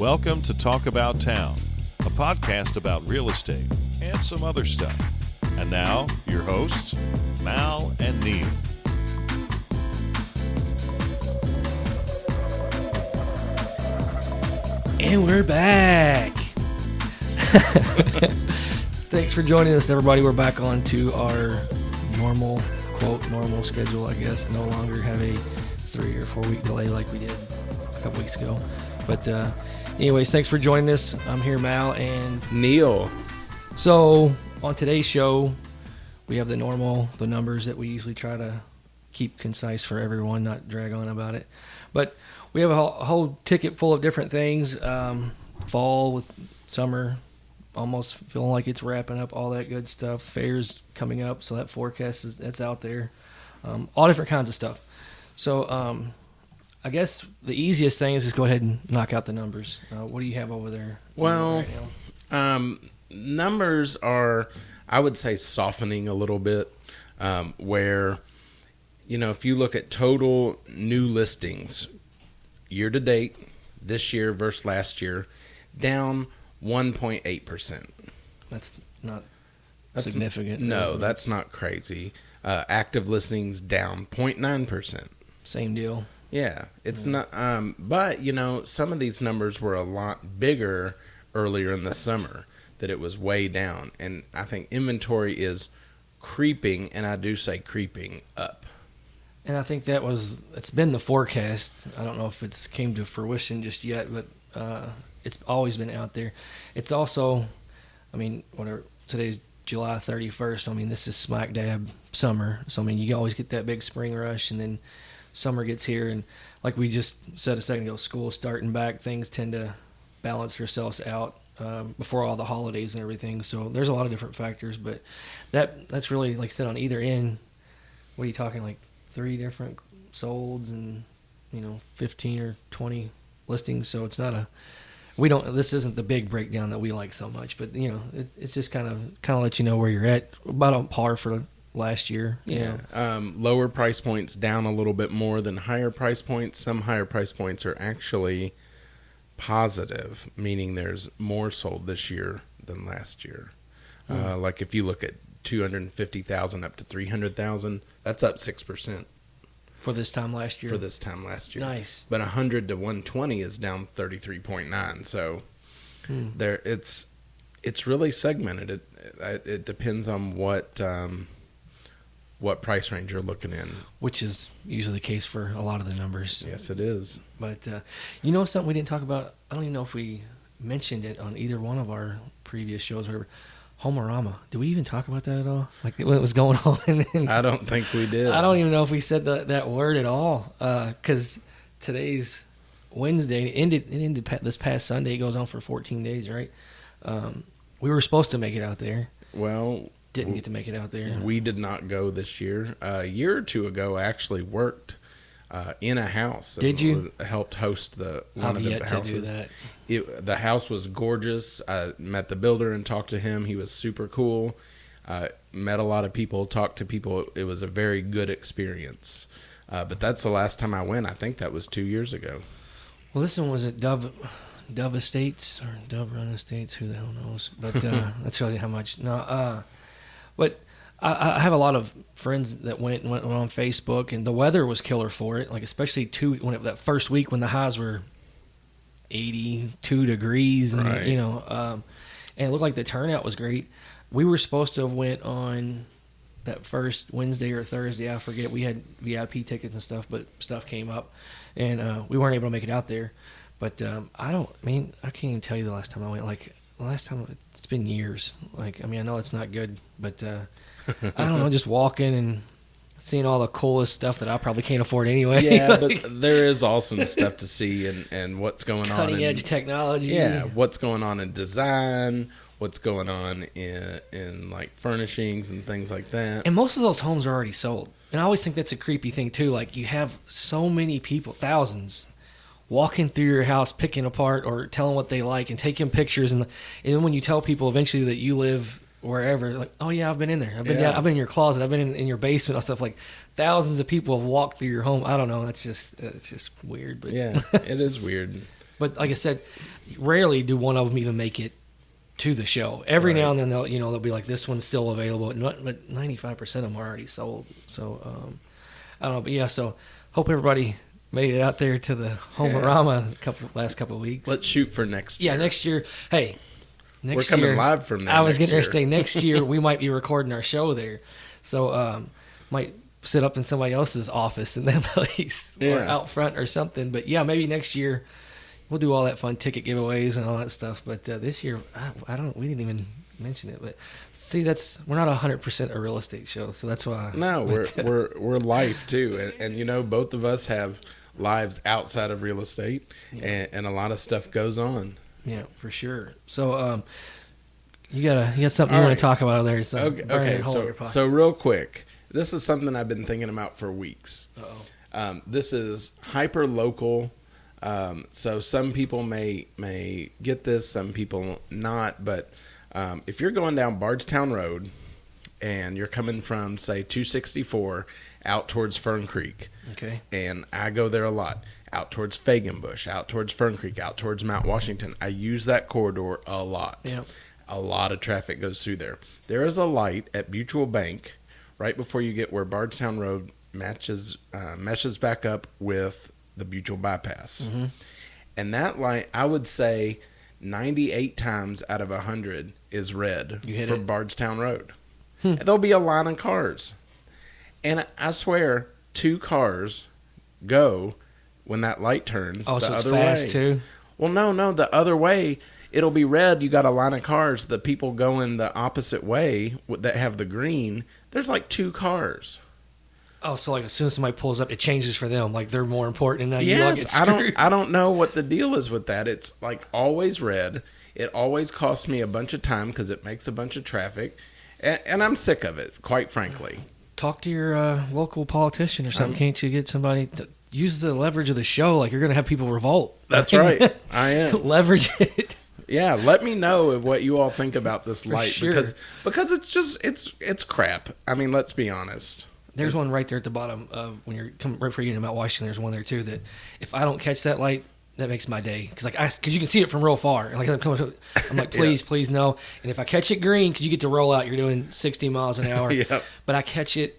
Welcome to Talk About Town, a podcast about real estate and some other stuff. And now, your hosts, Mal and Neil. And we're back. Thanks for joining us, everybody. We're back on to our normal, quote, normal schedule, I guess. No longer have a three or four week delay like we did a couple weeks ago. But, uh, anyways, thanks for joining us. I'm here, Mal, and Neil. so on today's show, we have the normal, the numbers that we usually try to keep concise for everyone, not drag on about it. But we have a whole, a whole ticket full of different things. Um, fall with summer, almost feeling like it's wrapping up. All that good stuff. Fairs coming up, so that forecast is that's out there. Um, all different kinds of stuff. So um, I guess the easiest thing is just go ahead and knock out the numbers. Uh, what do you have over there? Well, right? Um, numbers are, I would say, softening a little bit. Um, where, you know, if you look at total new listings year to date, this year versus last year, down 1.8 percent. that's not That's significant. No, Uh, that's not crazy. Uh, active listings down 0.9 percent. same deal. Yeah, it's not. Um, but you know, some of these numbers were a lot bigger earlier in the summer. That it was way down, and I think inventory is creeping, and I do say creeping up. And I think that was it's been the forecast. I don't know if it's came to fruition just yet, but uh, it's always been out there. It's also, I mean, whatever today's July 31st. I mean, this is smack dab summer. So I mean, you always get that big spring rush, and then summer gets here, and like we just said a second ago, school starting back, things tend to balance themselves out um, before all the holidays and everything. So there's a lot of different factors, but that that's really like I said on either end. What are you talking like? three different solds and you know 15 or 20 listings so it's not a we don't this isn't the big breakdown that we like so much but you know it, it's just kind of kind of let you know where you're at about on par for last year Yeah. Um, lower price points down a little bit more than higher price points. Some higher price points are actually positive, meaning there's more sold this year than last year. Uh, like if you look at 250,000 up to 300,000, that's up 6% for this time last year for this time last year. nice But 100 to 120 is down 33.9. So Hmm. there it's it's really segmented. It it, it depends on what um, what price range you're looking in. which is usually the case for a lot of the numbers Yes, it is. but uh, you know something we didn't talk about i don't even know if we mentioned it on either one of our previous shows or whatever Homerama. Did we even talk about that at all? Like when it was going on? I don't think we did. I don't even know if we said that that word at all. Because today's Wednesday. It ended. It ended this past Sunday. It goes on for 14 days, right? Um, we were supposed to make it out there. Well, Didn't get to make it out there. we did not go this year. a year or two ago, I actually worked uh, in a house. Did you? helped host the one I've of the yet houses. to do that. it, the house was gorgeous. I met the builder and talked to him. He was super cool. Uh, met a lot of people, talked to people. It was a very good experience. Uh, but that's the last time I went. I think that was two years ago. Well, this one was at Dove, Dove Estates or Dove Run Estates. Who the hell knows? But uh, that shows you how much. No, uh, but I, I have a lot of friends that went and went on Facebook, and the weather was killer for it. Like especially two when it, that first week when the highs were eighty-two degrees, and Right. you know, um, and it looked like the turnout was great. We were supposed to have went on that first Wednesday or Thursday. I forget. We had VIP tickets and stuff, but stuff came up, and uh, we weren't able to make it out there. But um, I don't. I mean, I can't even tell you the last time I went. Like last time, it's been years. Like I mean, I know it's not good, but uh, I don't know. Just walking and seeing all the coolest stuff that I probably can't afford anyway. Yeah, Like, but there is awesome stuff to see and, and what's going on. cutting in- edge technology. Yeah, what's going on in design, what's going on in in like furnishings and things like that. And most of those homes are already sold. And I always think that's a creepy thing too. Like you have so many people, thousands, walking through your house, picking apart or telling what they like and taking pictures. And, and then when you tell people eventually that you live wherever, like, oh yeah, I've been in there. I've been Yeah. down, I've been in your closet. I've been in, in your basement and stuff. Like thousands of people have walked through your home. I don't know. It's just it's just weird. But Yeah, it is weird. But like I said, rarely do one of them even make it to the show. Every Right. now and then they'll you know they'll be like this one's still available, but ninety five percent of them are already sold. So um, I don't know, but yeah. So hope everybody made it out there to the Homerama a couple last couple of weeks. Let's shoot for next year. yeah, next year. Hey, next We're coming year, live from there. I was getting to say next year we might be recording our show there, so um, might sit up in somebody else's office in that place or out front or something. But yeah, maybe next year we'll do all that fun ticket giveaways and all that stuff. But uh, this year, I, I don't. We didn't even mention it. But see, that's we're not hundred percent a real estate show, so that's why. No, we're uh, we're we're life too, and, and you know both of us have lives outside of real estate, and, and a lot of stuff goes on. yeah, for sure. So um, you gotta you got something All you right. want to talk about over there? So Okay, okay a hole in so so real quick, this is something I've been thinking about for weeks. Uh-oh. Um, this is hyper local. Um, so some people may may get this, some people not. But um, if you're going down Bardstown Road and you're coming from say 264 out towards Fern Creek, Okay. and I go there a lot. Out towards Fegenbush, out towards Fern Creek, out towards Mount Washington. I use that corridor a lot. Yeah. A lot of traffic goes through there. There is a light at Mutual Bank right before you get where Bardstown Road matches uh, meshes back up with the Mutual bypass. Mhm. And that light, I would say, 98 times out of 100 is red for it. Bardstown Road. Hmm. There'll be a line of cars. And I swear, two cars go when that light turns Oh, the so other fast way. too. Well, no, no, the other way. It'll be red. You got a line of cars. The people going the opposite way that have the green. There's like two cars. Oh, so like as soon as somebody pulls up, it changes for them. Like they're more important, and now you yes, I don't. I don't know what the deal is with that. It's like always red. It always costs me a bunch of time because it makes a bunch of traffic, and, and I'm sick of it. Quite frankly. Talk to your uh, local politician or something. Um, Can't you get somebody to use the leverage of the show? Like you're going to have people revolt. That's right. I am. leverage it. Yeah, let me know what you all think about this For light sure. because because it's just it's it's crap. I mean, let's be honest. There's one right there at the bottom of when you're coming right before you Mount Washington. There's one there too that if I don't catch that light, that makes my day because like I because you can see it from real far. And like I'm coming, to- I'm like Yeah. please, please no. And if I catch it green, because you get to roll out, you're doing 60 miles an hour. Yep. But I catch it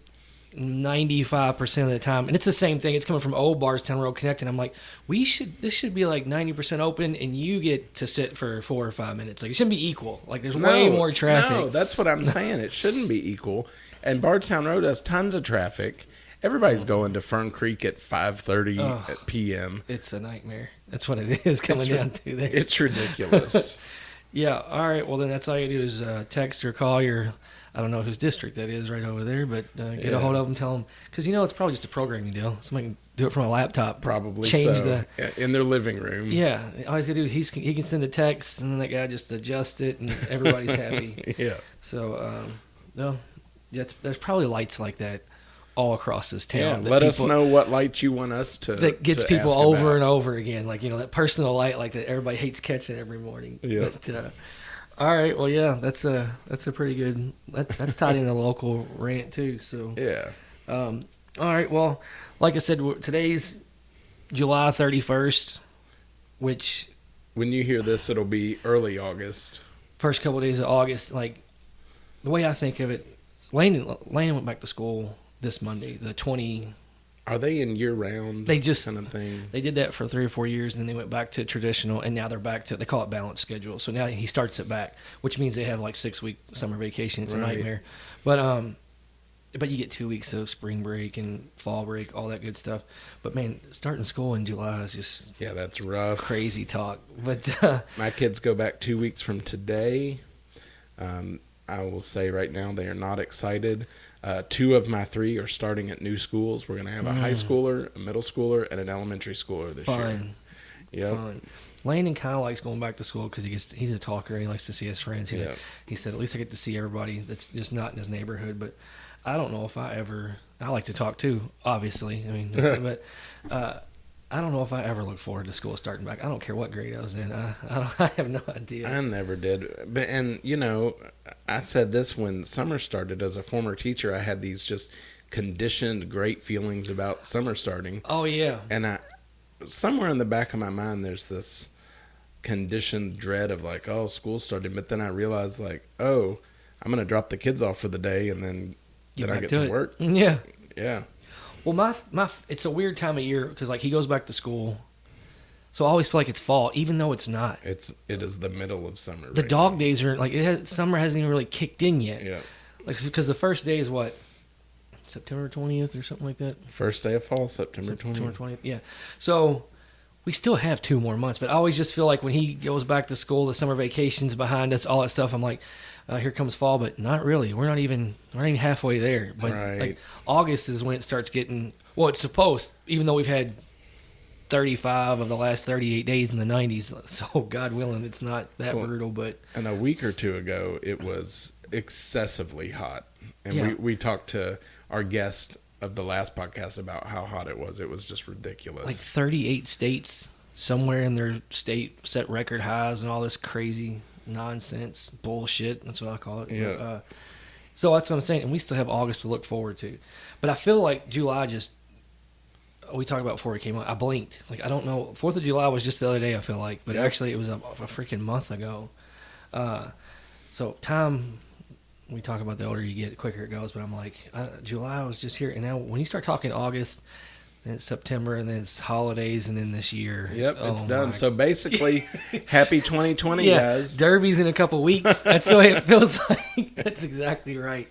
95 percent of the time, and it's the same thing. It's coming from Old Bardstown Road Connect, and I'm like, we should this should be like 90 percent open, and you get to sit for four or five minutes. Like it shouldn't be equal. Like there's way more traffic. No, that's what I'm saying. It shouldn't be equal. And Bardstown Road has tons of traffic. Everybody's going to Fern Creek at 5:30 Ugh. at p.m. It's a nightmare. That's what it is coming It's ri- down to there. It's ridiculous. Yeah. All right. Well, then that's all you do is uh, text or call your. I don't know whose district that is right over there, but uh, get Yeah. a hold of them. Tell them because you know it's probably just a programming deal. Somebody can do it from a laptop. Probably change so. the. Yeah, in their living room. Yeah. All he's gonna do is he's, he can send a text and then that guy just adjusts it and everybody's happy. Yeah. So, um, no, that's there's probably lights like that all across this town. Yeah. Let us know what light you want us to. that gets to people over about. and over again. Like you know that personal light, like that everybody hates catching every morning. Yeah. But, uh, all right. Well, yeah, that's a that's a pretty good. That, that's tied in a local rant too. So, Yeah. um, all right. Well, like I said, today's July thirty first, which When you hear this, it'll be early August. first couple of days of August. Like the way I think of it, Landon Landon went back to school this Monday, the twenty. Are they in year round? They just kind of thing. They did that for three or four years, and then they went back to traditional, and now they're back to they call it balanced schedule. So now he starts it back, which means they have like six week summer vacation. It's a nightmare, but um, but you get two weeks of spring break and fall break, all that good stuff. But man, starting school in July is just Yeah, that's rough. crazy talk. But uh, My kids go back two weeks from today. Um, I will say right now they are not excited. Uh, two of my three are starting at new schools. We're going to have a high Mm. schooler, a middle schooler, and an elementary schooler this year. fun, Yep. fun. Landon kind of likes going back to school because he gets he's a talker and he likes to see his friends. He's Yeah. he said at least I get to see everybody that's just not in his neighborhood. But I don't know if I ever. I like to talk too, obviously. I mean, but uh, I don't know if I ever look forward to school starting back. I don't care what grade I was in. I I, don't, I have no idea. I never did. But and you know, I said this when summer started. As a former teacher, I had these just conditioned great feelings about summer starting. oh yeah, and I somewhere in the back of my mind there's this conditioned dread of like, oh, school started, but then I realized like, oh, I'm gonna drop the kids off for the day and then Get then I get to, it. work. Yeah. Yeah, Well, my my it's a weird time of year because like he goes back to school, so I always feel like it's fall, even though it's not. it's it is the middle of summer. The right dog now. days are like it has, summer hasn't even really kicked in yet. Yeah, Like because the first day is what September twentieth or something like that. first day of fall, September September twentieth. twentieth. Yeah. So we still have two more months, but I always just feel like when he goes back to school, the summer vacations behind us, all that stuff. I'm like, uh, here comes fall, but not really. We're not even we're not even halfway there. But Right. like August is when it starts getting well. It's supposed, even though we've had 35 of the last 38 days in the 90s. So God willing, it's not that Well, brutal. But And a week or two ago, it was excessively hot, and Yeah. we we talked to our guest of the last podcast about how hot it was. It was just ridiculous. like 38 states somewhere in their state set record highs and all this crazy nonsense bullshit that's what i call it Yeah. uh, so that's what i'm saying and we still have august to look forward to but i feel like july just we talked about before we came out. i blinked like i don't know fourth of july was just the other day i feel like but Yeah. actually it was a, a freaking month ago uh, so time we talk about the older you get the quicker it goes but i'm like I, july was just here and now when you start talking august then it's September, and then it's holidays, and then this year. Yep, it's Oh done. my- So basically, happy 2020, yeah, guys. Derby's in a couple weeks. That's the way it feels like. That's exactly right.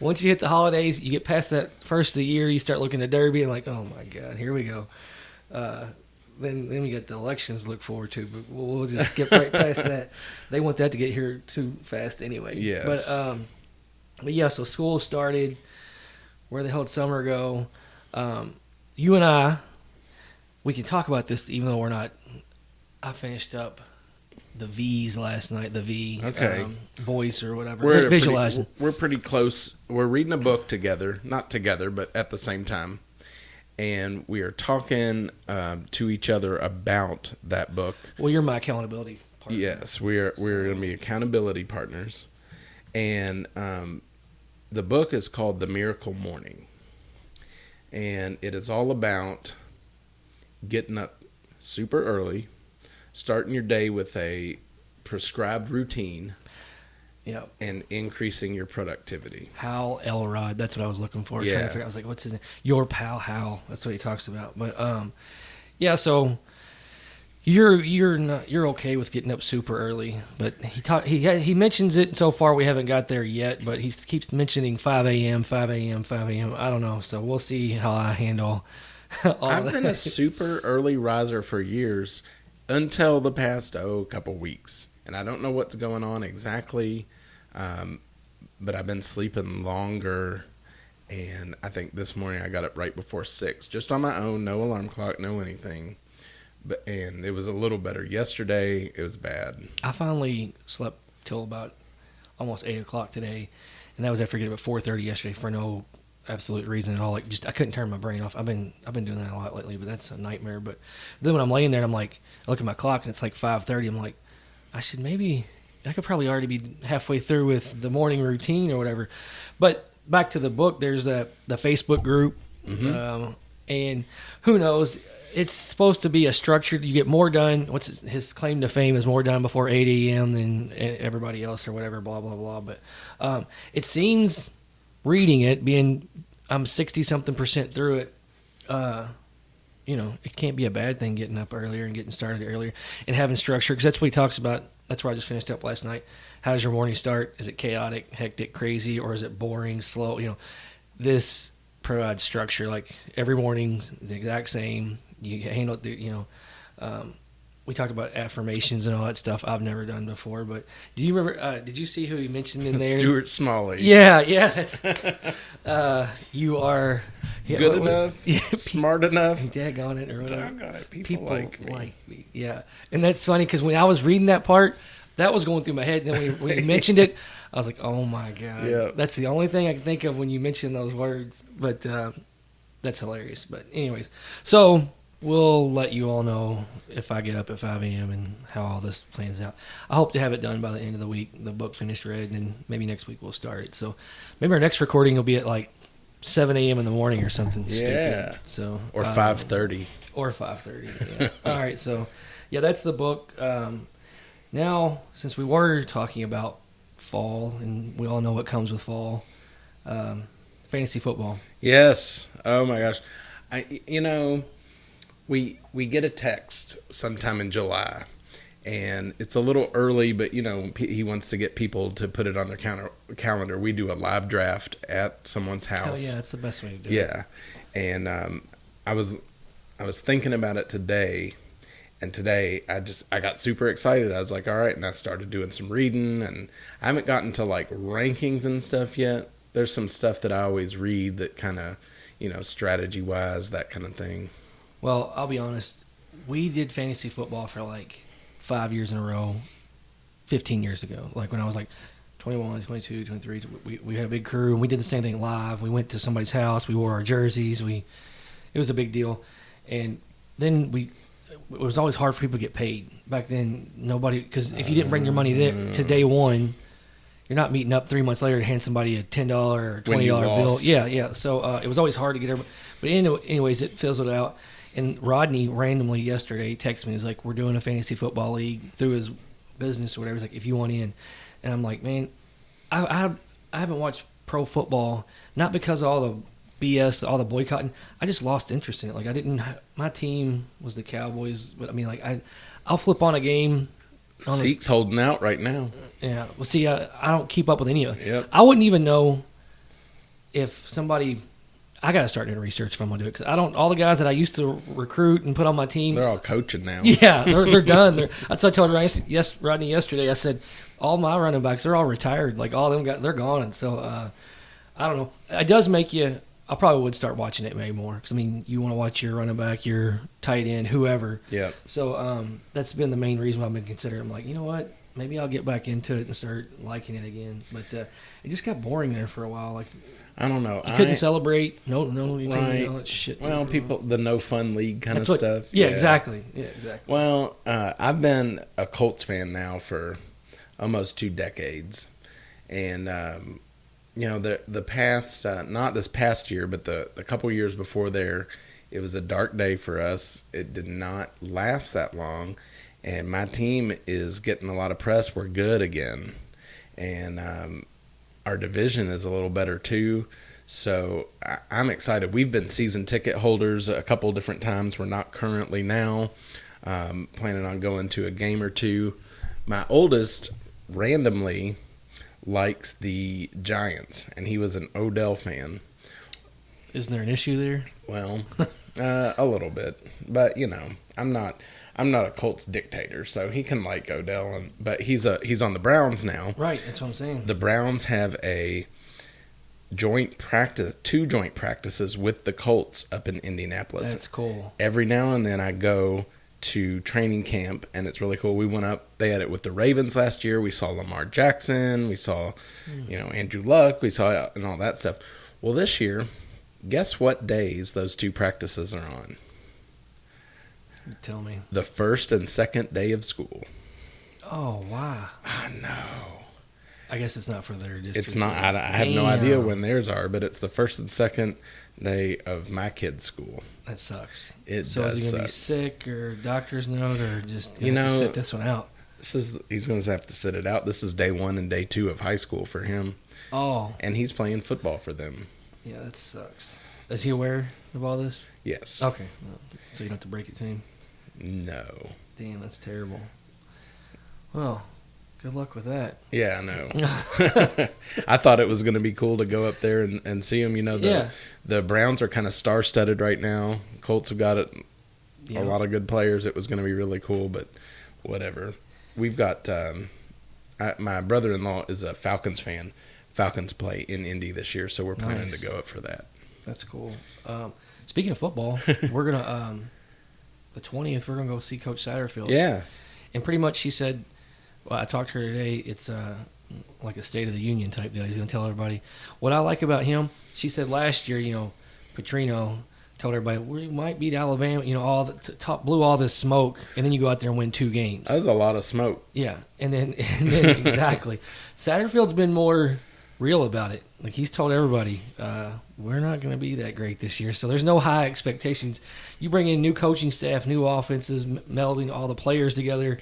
Once you hit the holidays, you get past that first of the year, you start looking at Derby and like, oh my god, here we go. Uh, then then we got the elections to look forward to, but we'll, we'll just skip right past that. They want that to get here too fast anyway. Yes. But um, but yeah, so school started. Where the hell did summer go? Um, you and I, we can talk about this even though we're not. I finished up the V's last night. The V Okay. um, voice or whatever. We're Vi- pretty- visualizing. we're pretty close. We're reading a book together, not together, but at the same time, and we are talking um, to each other about that book. well, you're my accountability. Partner. Yes, we're we're going to be accountability partners, and um, the book is called The Miracle Morning, and it is all about getting up super early, starting your day with a prescribed routine, Yeah. and increasing your productivity. Hal Elrod. That's what I was looking for. Trying to Yeah. I was like, what's his name? Your pal Hal. That's what he talks about. But um, yeah. So you're you're not you're okay with getting up super early, but he talk he he mentions it. So far, we haven't got there yet, but he keeps mentioning 5 a.m., 5 a.m., 5 a.m. I don't know. So we'll see how I handle. All I've that. been a super early riser for years until the past oh couple weeks, and I don't know what's going on exactly, um, but I've been sleeping longer. And I think this morning I got up right before six, just on my own, no alarm clock, no anything. And it was a little better. Yesterday it was bad. I finally slept till about almost eight o'clock today, and that was after getting up at four thirty yesterday for no absolute reason at all. Like just I couldn't turn my brain off. I've been I've been doing that a lot lately, but that's a nightmare. But then when I'm laying there, and I'm like, I look at my clock and it's like five thirty. I'm like, I should maybe I could probably already be halfway through with the morning routine or whatever. But back to the book, there's the the Facebook group, um, and who knows. It's supposed to be a structured. You get more done. What's his, his claim to fame is more done before 8 a.m. than everybody else or whatever. Blah blah blah. But um, it seems reading it, being I'm 60 something percent through it. Uh, you know, it can't be a bad thing getting up earlier and getting started earlier and having structure because that's what he talks about. That's where I just finished up last night. How does your morning start? Is it chaotic, hectic, crazy, or is it boring, slow? You know, this provides structure. Like every morning, the exact same. You handle the, you know, um, we talked about affirmations and all that stuff. I've never done before, but do you remember? Uh, did you see who he mentioned in there? Stuart Smalley. Yeah, yeah. Uh, you are yeah, Good what- what- enough, Yeah, smart enough. daggone it or whatever. It, people, People like me. like me. Yeah, and that's funny because when I was reading that part, that was going through my head. And then when you, when you mentioned it, I was like, "Oh my god!" Yeah. that's the only thing I can think of when you mention those words. But uh, that's hilarious. But anyways, so we'll let you all know if I get up at 5 a.m. and how all this plans out. I hope to have it done by the end of the week. The book finished read, and then maybe next week we'll start it. So maybe our next recording will be at like 7 a.m. in the morning or something Yeah. stupid. So Or um, five thirty. or 5:30. Yeah. All right, so yeah, that's the book. Um, now since we were talking about fall, and we all know what comes with fall, um, fantasy football. Yes. Oh my gosh. I you know, we we get a text sometime in July and it's a little early but you know he wants to get people to put it on their counter, calendar. We do a live draft at someone's Hell house. yeah, that's the best way to do it. Yeah. And um I was I was thinking about it today and today I just I got super excited. I was like, all right, and I started doing some reading and I haven't gotten to like rankings and stuff yet. There's some stuff that I always read that kind of, you know, strategy wise, that kind of thing. Well, I'll be honest. We did fantasy football for like five years in a row, 15 years ago. Like when I was like 21, 22, 23, we, we had a big crew and we did the same thing live. We went to somebody's house. We wore our jerseys. We, it was a big deal. And then we, it was always hard for people to get paid. Back then, nobody, because if you didn't bring your money there to day one, you're not meeting up three months later to hand somebody a ten dollar or twenty dollar bill. Yeah, yeah. So uh, it was always hard to get everybody. But anyway, anyways, it fizzled out. And Rodney randomly yesterday texted me. He's like, "We're doing a fantasy football league through his business or whatever." He's like, "If you want in," and I'm like, "Man, I I, I haven't watched pro football not because of all the BS, all the boycotting. I just lost interest in it. Like I didn't. My team was the Cowboys, but I mean, like I, I'll flip on a game. on a- Zeke's holding out right now. yeah. Well, see, I, I don't keep up with any of it. Yep. I wouldn't even know if somebody. I gotta start doing research if I'm gonna do it because I don't. All the guys that I used to recruit and put on my team, They're all coaching now. yeah, they're, they're done. They're, that's what I told Rodney, yes, Rodney yesterday. I said all my running backs, they're all retired. Like all of them got, they're gone. And so uh, I don't know. It does make you. I probably would start watching it maybe more because I mean, you want to watch your running back, your tight end, whoever. Yep. So um, that's been the main reason why I've been considering. I'm like, you know what? Maybe I'll get back into it and start liking it again. But uh, it just got boring there for a while. Like I don't know. you couldn't celebrate. No, no, you couldn't do all that shit. well, people, the no fun league kind That's of what- stuff. Yeah, exactly. Yeah, exactly. Well, uh, I've been a Colts fan now for almost two decades, and um, you know the the past uh, not this past year, but the the couple years before there, it was a dark day for us. It did not last that long, and my team is getting a lot of press. We're good again, and um, our division is a little better too. So I, I'm excited. We've been season ticket holders a couple different times. We're not currently now. Um, planning on going to a game or two. My oldest randomly likes the Giants, and he was an Odell fan. Isn't there an issue there? Well, uh, a little bit, but you know, I'm not. I'm not a Colts dictator, so he can like Odell, and but he's a he's on the Browns now. Right. That's what I'm saying. The Browns have a joint practice, two joint practices with the Colts up in Indianapolis. That's cool. every now and then I go to training camp and it's really cool. We went up, they had it with the Ravens last year. We saw Lamar Jackson, we saw, hmm. you know, Andrew Luck, we saw and all that stuff. Well, this year, guess what days those two practices are on? Tell me. The first and second day of school. Oh wow. I know. I guess it's not for their district. It's not, I, I have no idea when theirs are, but it's the first and second day of my kid's school. That sucks. It so does is he gonna be sick or doctor's note or just You know sit this one out? This is he's going to have to sit it out. This is day one and day two of high school for him, Oh and he's playing football for them. yeah, that sucks. Is he aware of all this? Yes. Okay, well, so you don't have to break it to him. No. Damn, that's terrible. Well, good luck with that. Yeah, I know. I thought it was going to be cool to go up there and, and see them. You know, the Yeah. the Browns are kind of star studded right now. Colts have got it, Yeah. a lot of good players. It was going to be really cool, but whatever. We've got um, I, my brother in law is a Falcons fan. Falcons play in Indy this year, so we're planning Nice. to go up for that. That's cool. Um, speaking of football, we're gonna um, the twentieth. We're gonna go see Coach Satterfield. Yeah. And pretty much, she said, well, I talked to her today. It's uh, like a State of the Union type deal. He's going to tell everybody what I like about him. She said last year, you know, Petrino told everybody we might beat Alabama. You know, all the top blew all this smoke, and then you go out there and win two games. That was a lot of smoke. Yeah, and then and then exactly, Satterfield's been more real about it. Like he's told everybody, uh, we're not going to be that great this year. So there's no high expectations. You bring in new coaching staff, new offenses, m- melding all the players together.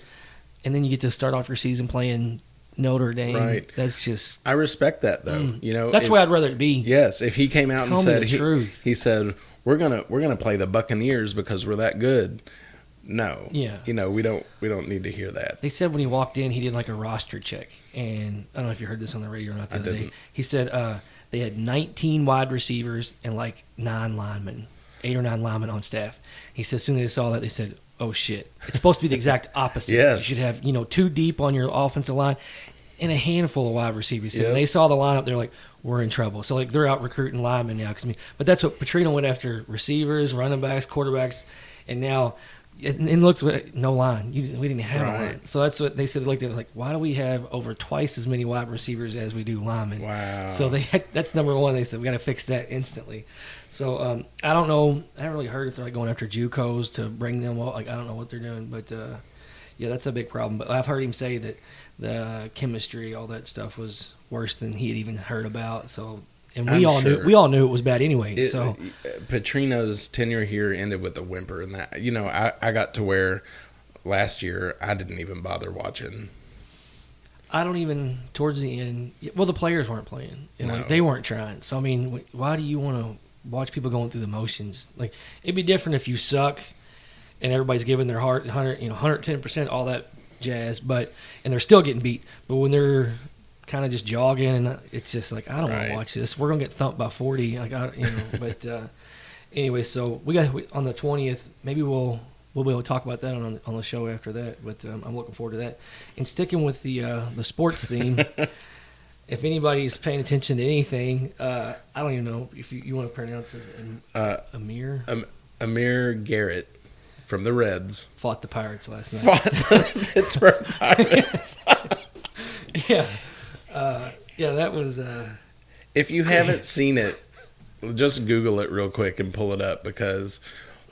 and then you get to start off your season playing Notre Dame. Right. That's just I respect that though. Mm. You know, that's where I'd rather it be. Yes, if he came out and Tell me said the he, truth. he said we're gonna we're gonna play the Buccaneers because we're that good. No. Yeah. You know we don't we don't need to hear that. They said when he walked in, he did like a roster check, and I don't know if you heard this on the radio or not the I other day. didn't. He said uh, they had 19 wide receivers and like nine linemen, eight or nine linemen on staff. He said as soon as they saw that, they said, "Oh shit!" It's supposed to be the exact opposite. Yes. you should have you know two deep on your offensive line and a handful of wide receivers. Yep. they saw the lineup, they're like, "We're in trouble." So like they're out recruiting linemen now. Cause, I mean, but that's what Petrino went after: receivers, running backs, quarterbacks, and now. It looks no line. You, we didn't have a line. So that's what they said. They looked at it like, why do we have over twice as many wide receivers as we do linemen? Wow. So they had, that's number one. They said we got to fix that instantly. So um, I don't know. I haven't really heard if they're like going after JUCOs to bring them. Up. Like I don't know what they're doing, but uh, yeah, that's a big problem. But I've heard him say that the chemistry, all that stuff, was worse than he had even heard about. So and we I'm all knew we all knew it was bad anyway. It- so Petrino's tenure here ended with a whimper, and that you know I I got to where last year I didn't even bother watching. I don't even towards the end. Well, the players weren't playing. You know, No. They weren't trying. So I mean, why do you want to watch people going through the motions? Like it'd be different if you suck and everybody's giving their heart, hundred, you know, hundred ten percent, all that jazz. But and they're still getting beat. But when they're kind of just jogging, and it's just like I don't want to watch this. We're gonna get thumped by forty. Like I, you know. but uh, anyway, so we got we- on the twentieth. Maybe we'll we'll be able to talk about that on on the show after that. But um, I'm looking forward to that. And sticking with the uh, the sports theme. If anybody's paying attention to anything, uh, I don't even know if you, you want to pronounce it. Am- Uh, Amir um, Amir Garrett from the Reds fought the Pirates last night. fought the Pittsburgh Pirates. yeah, uh, yeah, that was. Uh, if you haven't seen it, just Google it real quick and pull it up because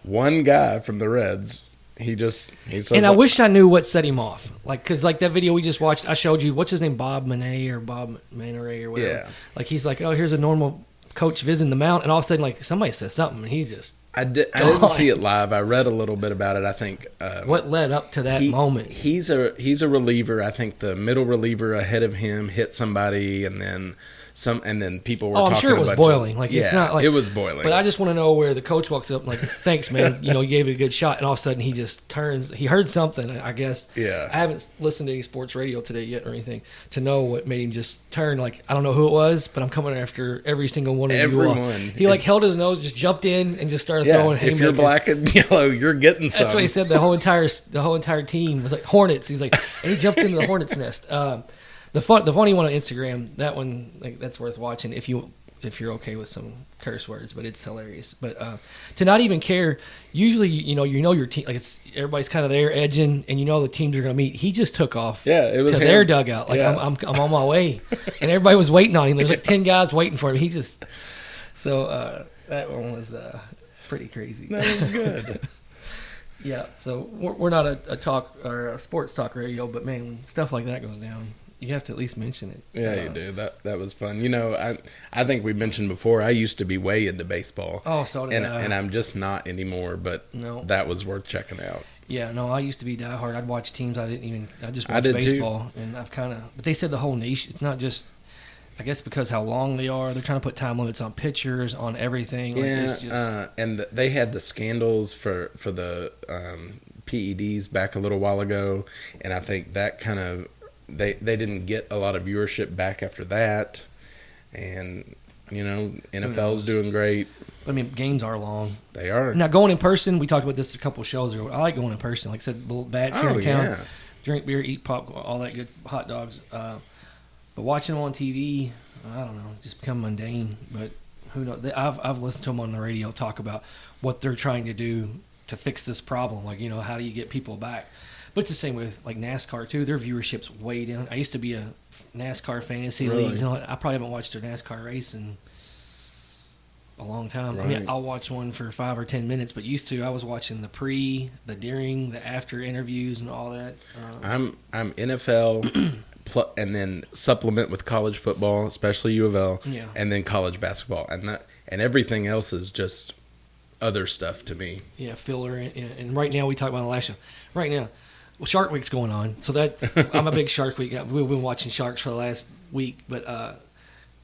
one guy from the Reds, he just he says and I wish I knew what set him off. Like, cause like that video we just watched, I showed you what's his name, Bob Manet or Bob Maneray or whatever. Yeah. Like he's like, oh, here's a normal coach visiting the mound, and all of a sudden, like somebody says something, and he's just I, di- I didn't see it live. I read a little bit about it. I think uh, what led up to that he- moment. He's a he's a reliever. I think the middle reliever ahead of him hit somebody, and then some, and then people were. Oh, I'm sure it was boiling. Of, Like, yeah, it's not like- it was boiling. But I just want to know where the coach walks up, like, thanks, man. You know, you gave it a good shot, and all of a sudden he just turns. He heard something, I guess. Yeah. I haven't listened to any sports radio today yet or anything to know what made him just turn. Like, I don't know who it was, but I'm coming after every single one of you. all. Everyone. He like held his nose, just jumped in, and just started yeah, throwing. if you're black and yellow, you're getting some. That's what he said. The whole entire the whole entire team was like Hornets. He's like, and he jumped into the Hornets nest. Um, the fun, the funny one on Instagram, that one, like, that's worth watching if you if you're okay with some curse words, but it's hilarious. But uh, to not even care, usually you, know you know your team, like it's everybody's kind of there edging, and you know the teams are going to meet. He just took off. Yeah, it was to him. their dugout. Like Yeah. I'm, I'm I'm on my way, and everybody was waiting on him. There's like ten guys waiting for him. He just so uh, that one was uh, pretty crazy. that was good. Yeah, so we're, we're not a, a talk or a sports talk radio, but man, when stuff like that goes down, you have to at least mention it. Yeah, Uh, you do. That that was fun. You know, I I think we mentioned before. I used to be way into baseball, Oh, so did and I. and I'm just not anymore. But no, that was worth checking out. yeah, no. I used to be diehard. I'd watch teams I didn't even. I just I watched too. baseball, and I've kind of. But they said the whole nation. It's not just. I guess because how long they are, they're trying to put time limits on pitchers, on everything. Like, Yeah, it's just, uh, and th- they had the scandals for for the um, PEDs back a little while ago, and I think that kind of they they didn't get a lot of viewership back after that, and you know NFL's doing great. I mean, games are long. They are. Now going in person, we talked about this a couple of shows ago. I like going in person. Like I said, little bats here oh in town. yeah, drink beer, eat popcorn, all that good hot dogs. Uh, but watching them on TV, I don't know, just become mundane. But who knows? I've I've listened to them on the radio talk about what they're trying to do to fix this problem. Like you know, how do you get people back? But it's the same with like NASCAR too. Their viewership's way down. I used to be a NASCAR fantasy Really? leagues, and. I probably haven't watched a NASCAR race in a long time. I mean, I'll watch one for five or ten minutes, but used to I was watching the pre, the during, the after interviews, and all that. Um, I'm I'm NFL, pl- and then supplement with college football, especially U of L, yeah. and then college basketball, and that and everything else is just other stuff to me. Yeah, filler. And, and right now, we talked about the last show. Right now, well, Shark Week's going on, so that I'm a big Shark Week. guy. We've been watching sharks for the last week, but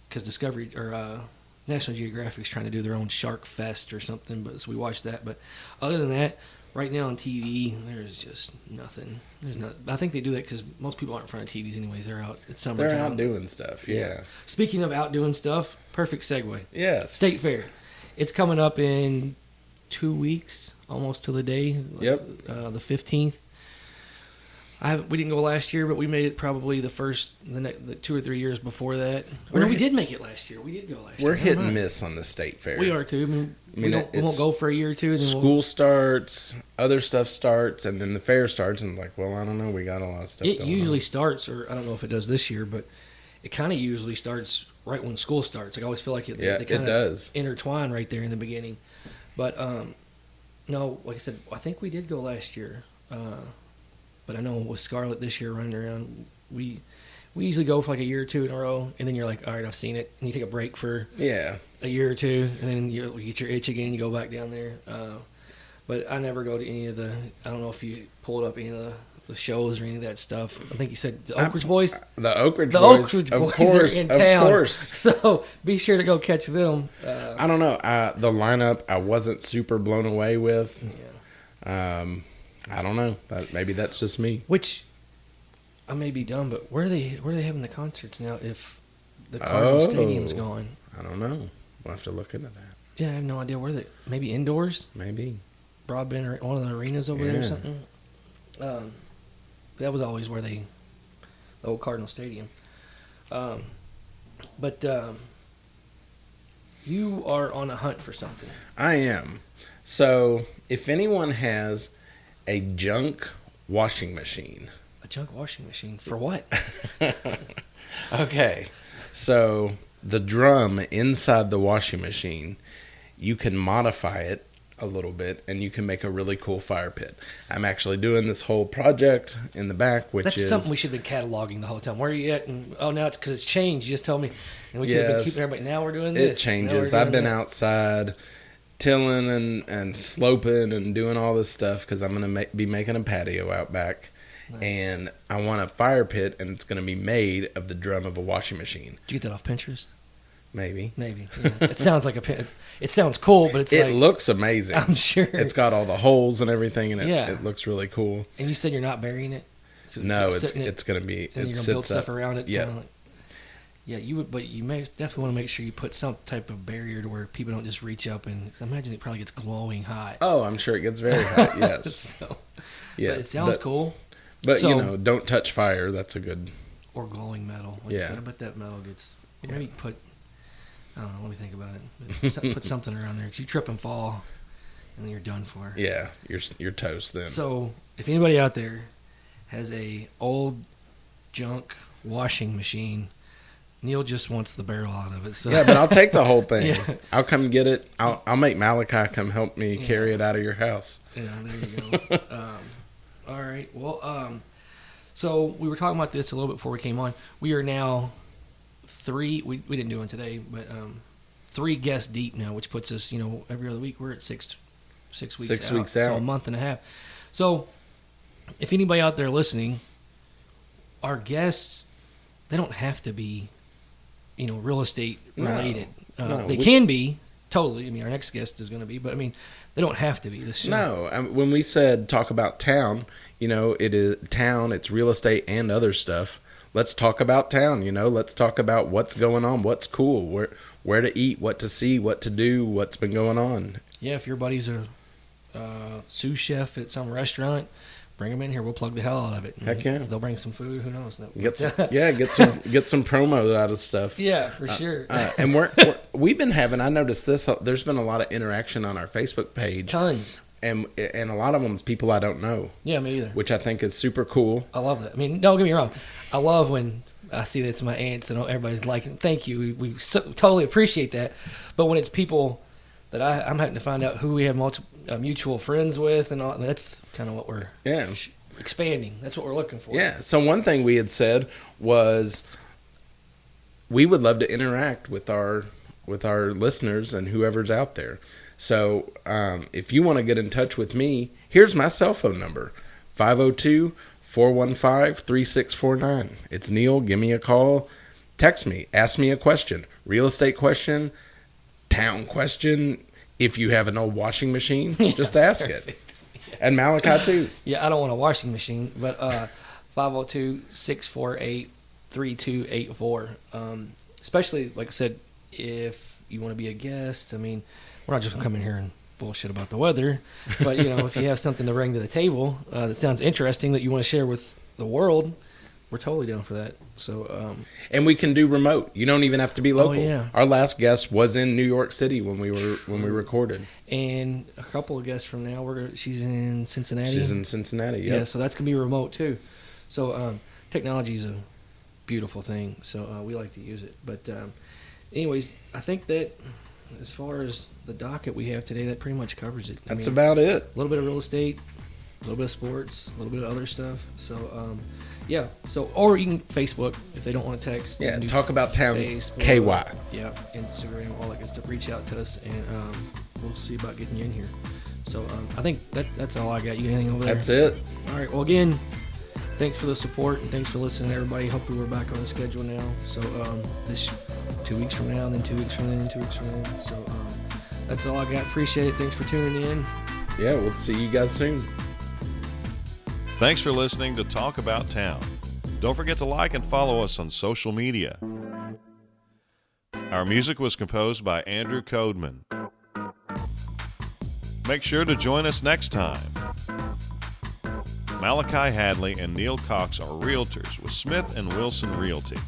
because Discovery or uh, National Geographic's trying to do their own Shark Fest or something, but so we watched that. But other than that, right now on TV, there's just nothing. There's not. I think they do that because most people aren't in front of TVs anyways. They're out. It's summertime. They're out doing stuff. Yeah. Speaking of out doing stuff, perfect segue. Yes. State Fair. It's coming up in two weeks, almost to the day. Yep. Uh, the fifteenth. I we didn't go last year, but we made it probably the first the, ne- the two or three years before that. Or no, We're hit- did make it last year. We did go last year. We're hit and miss on the state fair. We are too. I mean, I we, mean, don't, we it- won't go for a year or two. School we'll, starts, other stuff starts, and then the fair starts, and like, well, I don't know. We got a lot of stuff. it usually on. starts, or I don't know if it does this year, but it kind of usually starts right when school starts. Like, I always feel like it, Yeah, it kind of does. intertwine right there in the beginning. But um, no, like I said, I think we did go last year. Uh, but I know with Scarlett this year running around, we we usually go for like a year or two in a row, and then you're like, all right, I've seen it, and you take a break for Yeah. a year or two, and then you, you get your itch again. You go back down there. Uh, but I never go to any of the. I don't know if you pulled up any of the, the shows or any of that stuff. I think you said the Oak Ridge Boys. The Oak Ridge The Boys. Oak Ridge of Boys course, are in of town, course. so be sure to go catch them. Uh, I don't know. Uh, the lineup, I wasn't super blown away with. yeah. Um, I don't know. Maybe that's just me. Which I may be dumb, but where are they where are they having the concerts now if the Cardinal Oh. Stadium's gone? I don't know. We'll have to look into that. Yeah, I have no idea where they maybe indoors, Maybe. Broadbent or one of the arenas over there or something. Um, that was always where they the old Cardinal Stadium. Um, but um, you are on a hunt for something. I am. So, if anyone has a junk washing machine, A junk washing machine for what? okay. So, the drum inside the washing machine, you can modify it a little bit and you can make a really cool fire pit. I'm actually doing this whole project in the back, which That's is something we should have been cataloging the whole time. Where are you at? And oh, now it's because it's changed. You just tell me, and we could have been keeping everybody. Now we're doing it this. Now changes. I've been that. outside tilling and, and sloping and doing all this stuff because I'm going to ma- be making a patio out back. Nice. And I want a fire pit, and it's going to be made of the drum of a washing machine. Did you get that off Pinterest? Maybe Maybe. Yeah. it sounds like a. pin- it sounds cool, but it's it like looks amazing. I'm sure. It's got all the holes and everything, and it, Yeah. it looks really cool. and you said you're not burying it. So No, it's it, it's going to be and it you're gonna build stuff up. around it. Yeah. like- yeah, you would, but you may definitely want to make sure you put some type of barrier to where people don't just reach up and. Cause I imagine it probably gets glowing hot. Oh, I'm sure it gets very hot. Yes, so, yes. but it sounds but, cool. But So- you know, don't touch fire. That's a good. Or glowing metal. Like I Yeah. said, I bet that metal gets. Yeah. Maybe put. I don't know. Let me think about it. Put something around there because you trip and fall, and then you're done for. Yeah, you're you're toast then. So, if anybody out there has a old junk washing machine, Neil just wants the barrel out of it. So yeah, but I'll take the whole thing. Yeah. I'll come get it. I'll I'll make Malachi come help me Yeah. carry it out of your house. yeah, there you go. um, all right. Well, um, so we were talking about this a little bit before we came on. We are now three. We we didn't do one today, but um, three guests deep now, which puts us, you know, every other week we're at six six weeks Six out, weeks so a month and a half. So, if anybody out there listening, our guests, they don't have to be, you know, real estate No. related. Uh, No, they we- can be totally. I mean, our next guest is going to be, but I mean, they don't have to be. This show. No, I mean, when we said talk about town, you know, it is town. It's real estate and other stuff. Let's talk about town. You know, let's talk about what's going on, what's cool, where where to eat, what to see, what to do, what's been going on. Yeah, if your buddy's a uh, sous chef at some restaurant, bring them in here. We'll plug the hell out of it. Heck yeah. They'll bring some food. Who knows? Get some, yeah, get some get some promo out of stuff. yeah, for sure. Uh, and we're, we're we've been having. I noticed this. uh, There's been a lot of interaction on our Facebook page, Tons. and and a lot of them is people I don't know, Yeah, me either. which I think is super cool. I love that. I mean, don't get me wrong. I love when I see that it's my aunts and everybody's liking. Thank you. We, we so, totally appreciate that. But when it's people that I, I'm having to find out who we have multiple uh, mutual friends with, and all, that's kind of what we're Yeah, expanding. That's what we're looking for. yeah. So one thing we had said was we would love to interact with our with our listeners and whoever's out there. So um, if you want to get in touch with me, here's my cell phone number 502 415 3649. It's Neil. Give me a call. Text me. Ask me a question. Real estate question, town question. If you have an old washing machine, just ask it. And Malachi, too. Yeah, I don't want a washing machine, but uh, 502 648 3284. Um, especially, like I said, if you want to be a guest, I mean, we're not just going to come in here and bullshit about the weather, but, you know, if you have something to bring to the table uh, that sounds interesting that you want to share with the world, we're totally down for that. So, um, and we can do remote. You don't even have to be local. Oh, yeah. Our last guest was in New York City when we were when we recorded. and a couple of guests from now, we're she's in Cincinnati. She's in Cincinnati. Yep. Yeah, so that's gonna be remote too. So um, technology is a beautiful thing. So uh, we like to use it. But um, anyways, I think that as far as the docket we have today, that pretty much covers it. I That's mean, about it. a little bit of real estate, a little bit of sports, a little bit of other stuff. So um, yeah. So or you can Facebook if they don't want to text. Yeah, can do talk about town Facebook, KY. Yeah, Instagram, all that good stuff. Reach out to us, and um, we'll see about getting you in here. So um, I think that that's all I got. You got anything over there? That's it. All right. Well, again, thanks for the support and thanks for listening, everybody. Hopefully, we're back on the schedule now. So um, this two weeks from now, and then two weeks from then, two weeks from then. So um, that's all I got. Appreciate it. Thanks for tuning in. Yeah, we'll see you guys soon. Thanks for listening to Talk About Town. Don't forget to like and follow us on social media. Our music was composed by Andrew Codeman. Make sure to join us next time. Malachi Hadley and Neil Cox are realtors with Smith and Wilson Realty.